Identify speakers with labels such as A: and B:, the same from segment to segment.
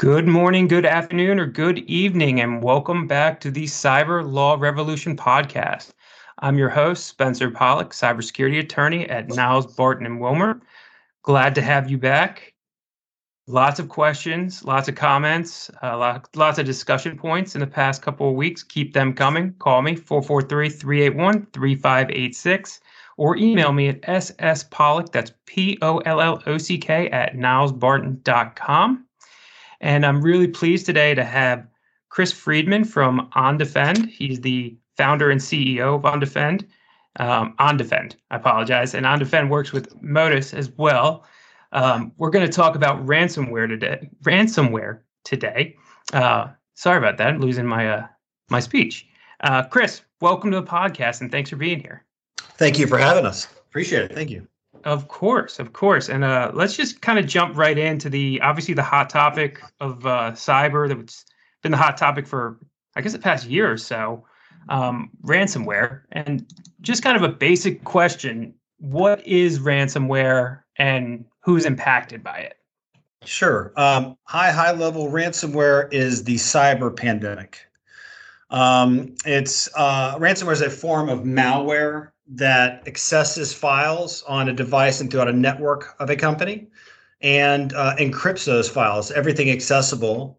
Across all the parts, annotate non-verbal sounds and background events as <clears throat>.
A: Good morning, good afternoon, or good evening, and welcome back to the Cyber Law Revolution podcast. I'm your host, Spencer Pollock, cybersecurity attorney at Niles Barton and Wilmer. Glad to have you back. Lots of questions, lots of comments, uh, lot, lots of discussion points in the past couple of weeks. Keep them coming. Call me 443 381 3586 or email me at sspollock, that's P O L L O C K, at nilesbarton.com. And I'm really pleased today to have Chris Friedman from OnDefend. He's the founder and CEO of OnDefend. Um, OnDefend, I apologize. And OnDefend works with Modus as well. Um, we're going to talk about ransomware today. Ransomware today. Uh, sorry about that. I'm losing my uh, my speech. Uh, Chris, welcome to the podcast, and thanks for being here.
B: Thank you for having us. Appreciate it. Thank you.
A: Of course, of course, and uh, let's just kind of jump right into the obviously the hot topic of uh, cyber that's been the hot topic for I guess the past year or so, um, ransomware, and just kind of a basic question: What is ransomware, and who's impacted by it?
B: Sure. Um, high high level ransomware is the cyber pandemic. Um, it's uh, ransomware is a form of malware that accesses files on a device and throughout a network of a company and uh, encrypts those files, everything accessible,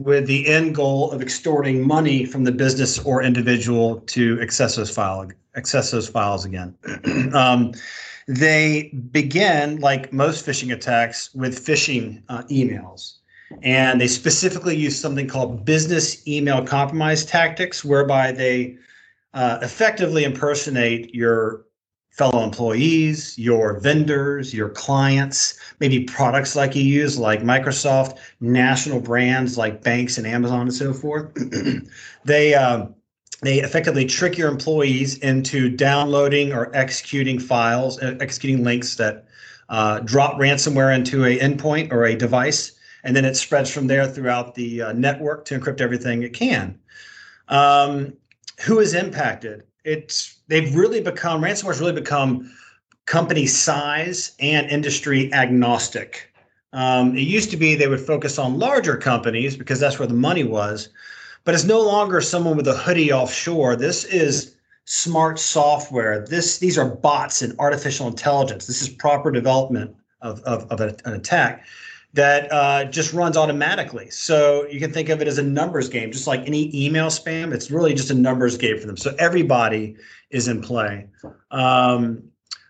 B: with the end goal of extorting money from the business or individual to access those file access those files again. <clears throat> um, they begin, like most phishing attacks, with phishing uh, emails. And they specifically use something called business email compromise tactics, whereby they uh, effectively impersonate your fellow employees, your vendors, your clients, maybe products like you use, like Microsoft, national brands like banks and Amazon and so forth. <clears throat> they uh, they effectively trick your employees into downloading or executing files, uh, executing links that uh, drop ransomware into a endpoint or a device, and then it spreads from there throughout the uh, network to encrypt everything it can. Um, who is impacted? It's they've really become ransomware's really become company size and industry agnostic. Um, it used to be they would focus on larger companies because that's where the money was, but it's no longer someone with a hoodie offshore. This is smart software. This these are bots and artificial intelligence. This is proper development of, of, of an attack that uh, just runs automatically. So you can think of it as a numbers game, just like any email spam. It's really just a numbers game for them. So everybody is in play. Um,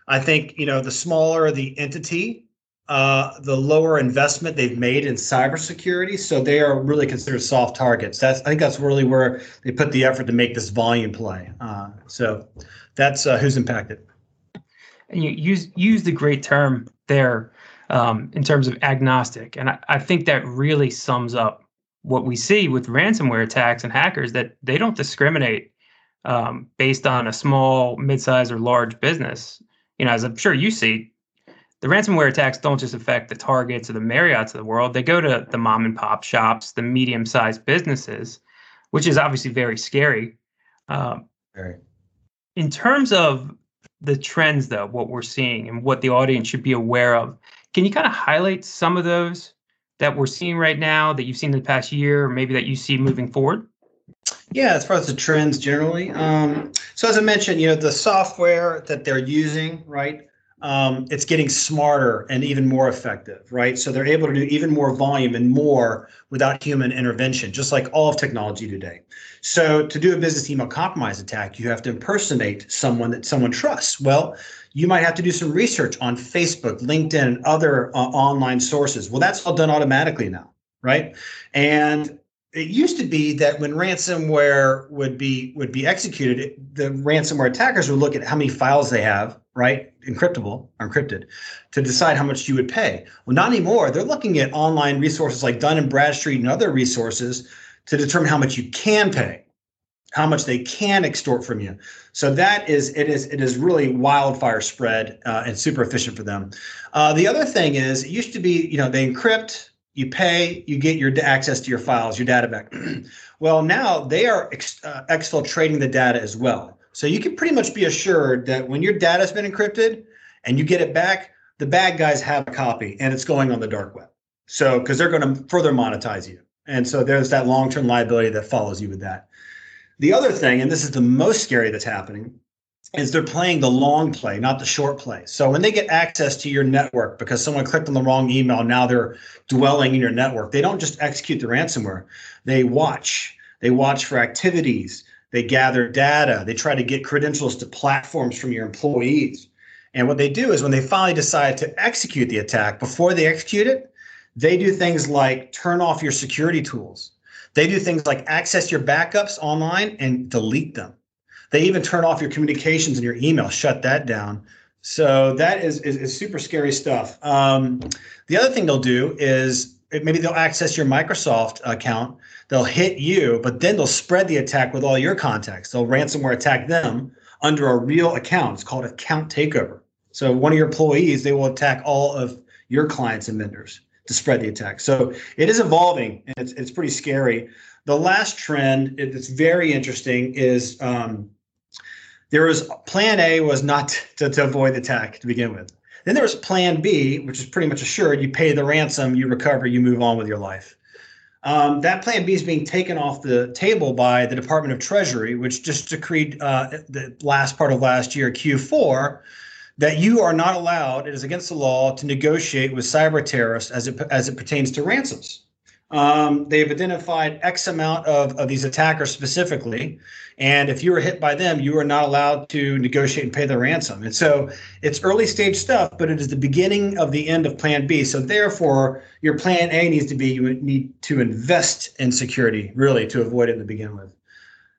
B: I think you know the smaller the entity, uh, the lower investment they've made in cybersecurity. So they are really considered soft targets. That's I think that's really where they put the effort to make this volume play. Uh, so that's uh, who's impacted.
A: And you use use the great term there um, in terms of agnostic. And I, I think that really sums up what we see with ransomware attacks and hackers that they don't discriminate um, based on a small, mid-sized, or large business. You know, as I'm sure you see, the ransomware attacks don't just affect the Targets or the Marriotts of the world. They go to the mom and pop shops, the medium-sized businesses, which is obviously very scary. Um, very. In terms of the trends, though, what we're seeing and what the audience should be aware of, can you kind of highlight some of those that we're seeing right now that you've seen in the past year, or maybe that you see moving forward?
B: Yeah, as far as the trends generally. Um, so as I mentioned, you know, the software that they're using, right? Um, it's getting smarter and even more effective, right? So they're able to do even more volume and more without human intervention, just like all of technology today. So to do a business email compromise attack, you have to impersonate someone that someone trusts. Well, you might have to do some research on Facebook, LinkedIn, and other uh, online sources. Well, that's all done automatically now, right? And it used to be that when ransomware would be would be executed, the ransomware attackers would look at how many files they have, right, encryptable or encrypted, to decide how much you would pay. Well, not anymore. They're looking at online resources like Dun and Bradstreet and other resources to determine how much you can pay how much they can extort from you. So that is it is it is really wildfire spread uh, and super efficient for them. Uh, the other thing is it used to be you know they encrypt, you pay, you get your access to your files, your data back. <clears throat> well, now they are ex, uh, exfiltrating the data as well. So you can pretty much be assured that when your data has been encrypted and you get it back, the bad guys have a copy and it's going on the dark web. So, because they're going to further monetize you. And so there's that long term liability that follows you with that. The other thing, and this is the most scary that's happening, is they're playing the long play, not the short play. So when they get access to your network because someone clicked on the wrong email, now they're dwelling in your network. They don't just execute the ransomware, they watch. They watch for activities, they gather data, they try to get credentials to platforms from your employees. And what they do is when they finally decide to execute the attack, before they execute it, they do things like turn off your security tools. They do things like access your backups online and delete them. They even turn off your communications and your email, shut that down. So that is, is, is super scary stuff. Um, the other thing they'll do is maybe they'll access your Microsoft account. They'll hit you, but then they'll spread the attack with all your contacts. They'll ransomware attack them under a real account. It's called account takeover. So one of your employees, they will attack all of your clients and vendors to spread the attack. So it is evolving and it's, it's pretty scary. The last trend that's very interesting is um, there was plan A was not <laughs> to, to avoid the attack to begin with. Then there was plan B, which is pretty much assured you pay the ransom, you recover, you move on with your life. Um, that plan B is being taken off the table by the Department of Treasury, which just decreed uh, the last part of last year, Q4, that you are not allowed, it is against the law, to negotiate with cyber terrorists as it, as it pertains to ransoms. Um, they've identified X amount of, of these attackers specifically. And if you were hit by them, you are not allowed to negotiate and pay the ransom. And so it's early stage stuff, but it is the beginning of the end of plan B. So therefore, your plan A needs to be you need to invest in security, really, to avoid it to begin with.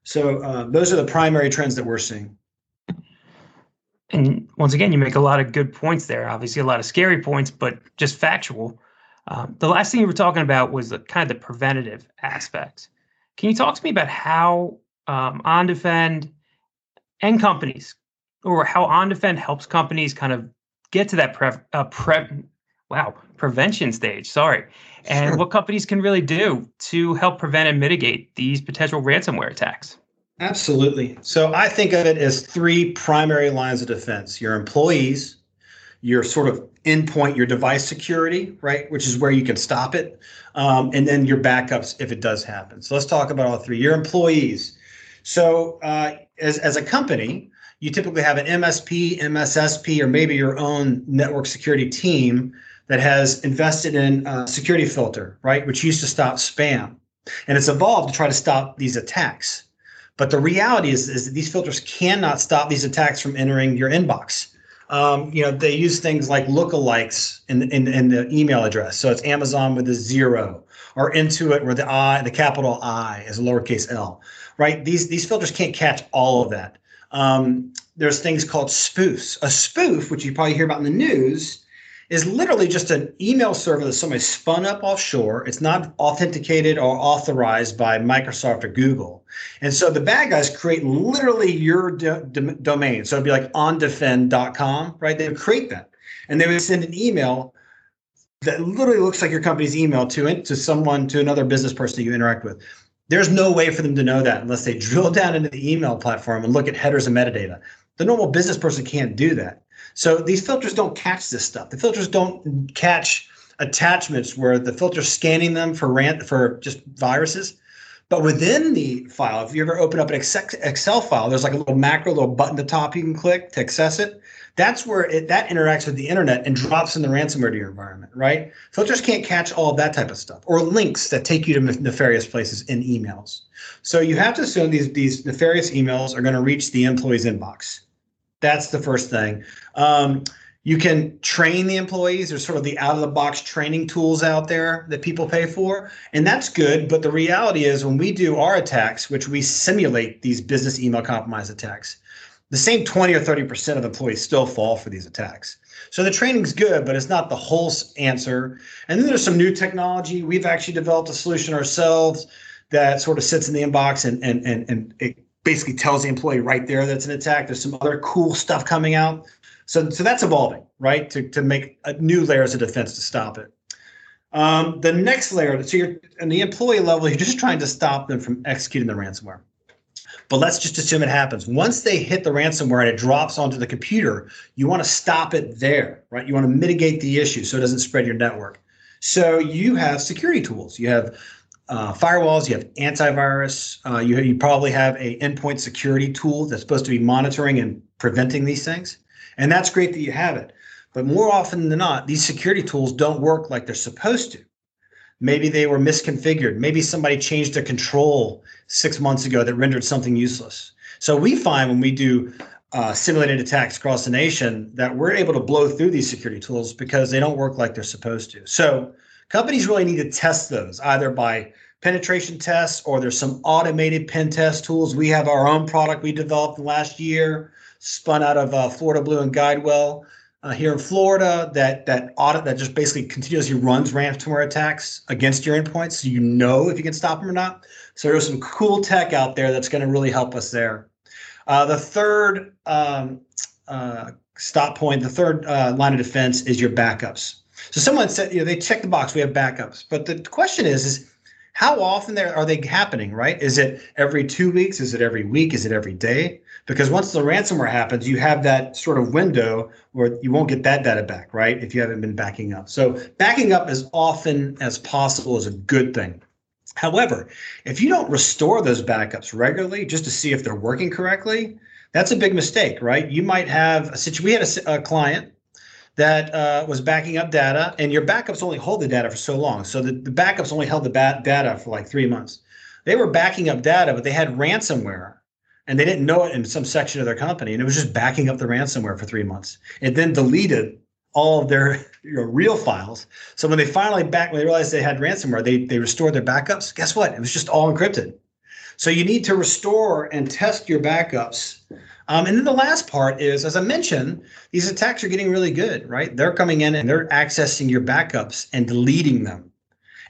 B: So uh, those are the primary trends that we're seeing.
A: And once again, you make a lot of good points there. Obviously, a lot of scary points, but just factual. Um, the last thing you were talking about was the, kind of the preventative aspects. Can you talk to me about how um, OnDefend and companies, or how OnDefend helps companies kind of get to that pre, uh, pre wow prevention stage? Sorry, and sure. what companies can really do to help prevent and mitigate these potential ransomware attacks.
B: Absolutely. So I think of it as three primary lines of defense: your employees, your sort of endpoint, your device security, right, which is where you can stop it, um, and then your backups if it does happen. So let's talk about all three. Your employees. So uh, as as a company, you typically have an MSP, MSSP, or maybe your own network security team that has invested in a security filter, right, which used to stop spam, and it's evolved to try to stop these attacks. But the reality is, is that these filters cannot stop these attacks from entering your inbox um, you know, they use things like lookalikes in, in, in the email address. So it's Amazon with a zero or Intuit where the I, the capital I is a lowercase l, right? These, these filters can't catch all of that. Um, there's things called spoofs. A spoof, which you probably hear about in the news, is literally just an email server that somebody spun up offshore. It's not authenticated or authorized by Microsoft or Google. And so the bad guys create literally your do- do- domain. So it'd be like ondefend.com, right? They would create that. And they would send an email that literally looks like your company's email to it, to someone, to another business person that you interact with. There's no way for them to know that unless they <laughs> drill down into the email platform and look at headers and metadata. The normal business person can't do that. So these filters don't catch this stuff. The filters don't catch attachments where the filter's scanning them for rant for just viruses. But within the file, if you ever open up an Excel file, there's like a little macro, little button at the top you can click to access it. That's where it, that interacts with the internet and drops in the ransomware to your environment, right? Filters can't catch all of that type of stuff or links that take you to nefarious places in emails. So you have to assume these, these nefarious emails are going to reach the employee's inbox. That's the first thing. Um, you can train the employees. There's sort of the out of the box training tools out there that people pay for, and that's good. But the reality is, when we do our attacks, which we simulate these business email compromise attacks, the same 20 or 30 percent of employees still fall for these attacks. So the training's good, but it's not the whole answer. And then there's some new technology. We've actually developed a solution ourselves that sort of sits in the inbox and and and, and it basically tells the employee right there that's an attack. There's some other cool stuff coming out. So, so that's evolving, right? To, to make new layers of defense to stop it. Um, the next layer, so you're in the employee level, you're just trying to stop them from executing the ransomware. But let's just assume it happens. Once they hit the ransomware and it drops onto the computer, you want to stop it there, right? You want to mitigate the issue so it doesn't spread your network. So you have security tools. You have uh, firewalls. You have antivirus. Uh, you you probably have a endpoint security tool that's supposed to be monitoring and preventing these things, and that's great that you have it. But more often than not, these security tools don't work like they're supposed to. Maybe they were misconfigured. Maybe somebody changed a control six months ago that rendered something useless. So we find when we do uh, simulated attacks across the nation that we're able to blow through these security tools because they don't work like they're supposed to. So companies really need to test those either by penetration tests or there's some automated pen test tools. We have our own product we developed last year, spun out of uh, Florida Blue and Guidewell uh, here in Florida that that audit that just basically continuously runs ransomware attacks against your endpoints, so you know if you can stop them or not. So there's some cool tech out there that's going to really help us there. Uh, the third um, uh, stop point, the third uh, line of defense is your backups. So someone said, you know, they check the box, we have backups. But the question is, is how often are they happening, right? Is it every two weeks? Is it every week? Is it every day? Because once the ransomware happens, you have that sort of window where you won't get that data back, right? If you haven't been backing up. So backing up as often as possible is a good thing. However, if you don't restore those backups regularly just to see if they're working correctly, that's a big mistake, right? You might have a situation. We had a, a client that uh, was backing up data, and your backups only hold the data for so long. So the, the backups only held the ba- data for like three months. They were backing up data, but they had ransomware, and they didn't know it in some section of their company, and it was just backing up the ransomware for three months. It then deleted all of their <laughs> you know, real files. So when they finally back, when they realized they had ransomware, they they restored their backups. Guess what? It was just all encrypted. So you need to restore and test your backups um, and then the last part is, as I mentioned, these attacks are getting really good, right? They're coming in and they're accessing your backups and deleting them.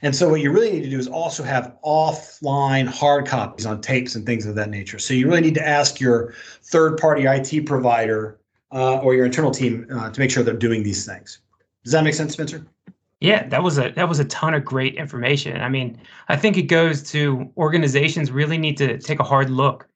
B: And so what you really need to do is also have offline hard copies on tapes and things of that nature. So you really need to ask your third-party IT provider uh, or your internal team uh, to make sure they're doing these things. Does that make sense, Spencer?
A: Yeah, that was a that was a ton of great information. I mean, I think it goes to organizations really need to take a hard look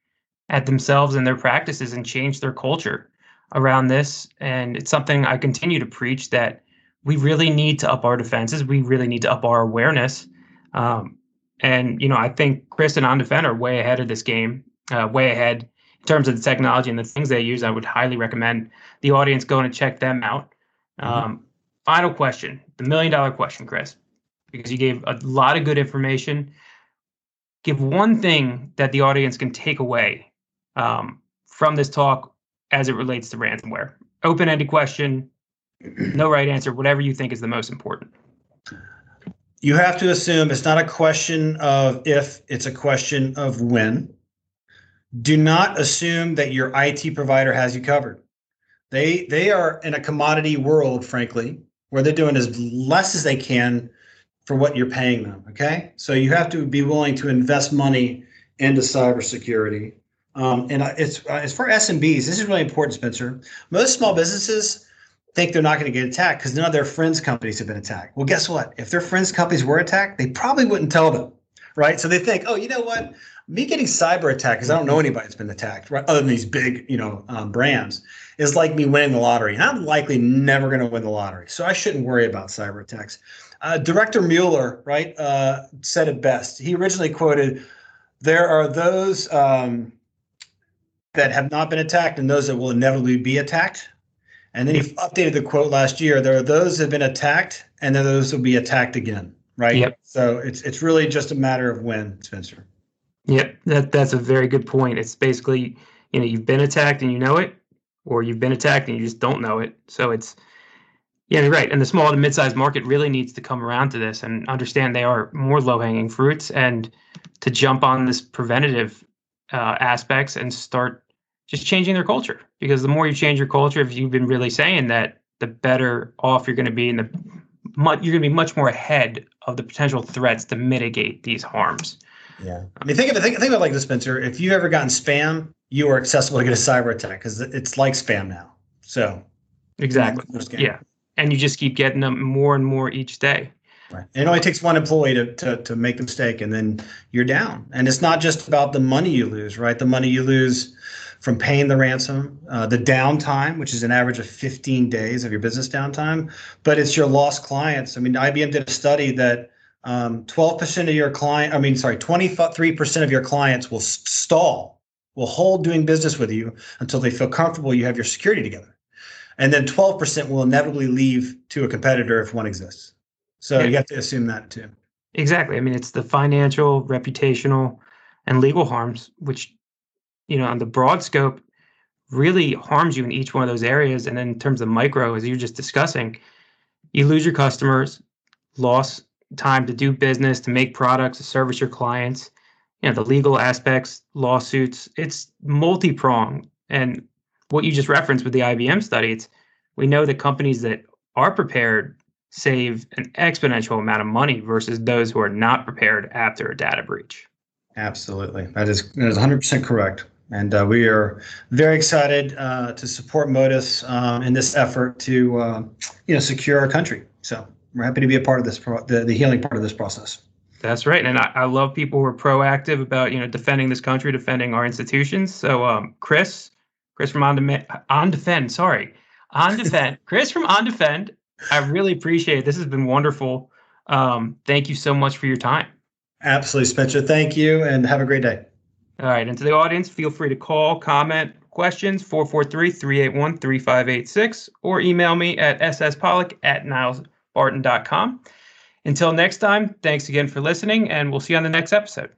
A: at themselves and their practices and change their culture around this. And it's something I continue to preach that we really need to up our defenses. We really need to up our awareness. Um, and, you know, I think Chris and OnDefend are way ahead of this game, uh, way ahead in terms of the technology and the things they use. I would highly recommend the audience going and check them out. Mm-hmm. Um, final question, the million dollar question, Chris, because you gave a lot of good information. Give one thing that the audience can take away um, from this talk as it relates to ransomware? Open ended question, no right answer, whatever you think is the most important.
B: You have to assume it's not a question of if, it's a question of when. Do not assume that your IT provider has you covered. They they are in a commodity world, frankly, where they're doing as less as they can for what you're paying them. Okay, so you have to be willing to invest money into cybersecurity um, and it's uh, as for SMBs, this is really important, Spencer. Most small businesses think they're not going to get attacked because none of their friends' companies have been attacked. Well, guess what? If their friends' companies were attacked, they probably wouldn't tell them, right? So they think, oh, you know what? Me getting cyber attacked because I don't know anybody that's been attacked, right? Other than these big, you know, um, brands, is like me winning the lottery, and I'm likely never going to win the lottery, so I shouldn't worry about cyber attacks. Uh, Director Mueller, right, uh, said it best. He originally quoted, "There are those." Um, that have not been attacked and those that will inevitably be attacked. And then he updated the quote last year. There are those that have been attacked, and are those will be attacked again. Right. Yep. So it's it's really just a matter of when, Spencer.
A: Yep. That that's a very good point. It's basically, you know, you've been attacked and you know it, or you've been attacked and you just don't know it. So it's yeah, you're right. And the small to mid-sized market really needs to come around to this and understand they are more low-hanging fruits and to jump on this preventative uh, aspects and start just changing their culture. Because the more you change your culture, if you've been really saying that, the better off you're going to be, and the much, you're going to be much more ahead of the potential threats to mitigate these harms.
B: Yeah, I mean, think of it. Think, think of it like this, Spencer. If you've ever gotten spam, you are accessible to get a cyber attack because it's like spam now. So
A: exactly, yeah, and you just keep getting them more and more each day.
B: Right. It only takes one employee to, to, to make a mistake and then you're down. And it's not just about the money you lose, right? The money you lose from paying the ransom, uh, the downtime, which is an average of 15 days of your business downtime, but it's your lost clients. I mean, IBM did a study that um, 12% of your client, I mean, sorry, 23% of your clients will stall, will hold doing business with you until they feel comfortable you have your security together. And then 12% will inevitably leave to a competitor if one exists. So yeah. you have to assume that too.
A: Exactly. I mean, it's the financial, reputational, and legal harms, which, you know, on the broad scope, really harms you in each one of those areas. And then in terms of micro, as you're just discussing, you lose your customers, loss time to do business, to make products, to service your clients, you know, the legal aspects, lawsuits. It's multi-pronged. And what you just referenced with the IBM study, it's we know that companies that are prepared save an exponential amount of money versus those who are not prepared after a data breach.
B: Absolutely. That is, that is 100% correct. And uh, we are very excited uh, to support Modus um, in this effort to, uh, you know, secure our country. So we're happy to be a part of this, pro- the, the healing part of this process.
A: That's right, and I, I, love people who are proactive about you know defending this country, defending our institutions. So, um, Chris, Chris from On, Dem- On Defend, sorry, On Defend, Chris from On Defend, I really appreciate it. This has been wonderful. Um, thank you so much for your time.
B: Absolutely, Spencer. Thank you and have a great day.
A: All right. And to the audience, feel free to call, comment, questions 443 381 3586 or email me at sspollock at nilesbarton.com. Until next time, thanks again for listening, and we'll see you on the next episode.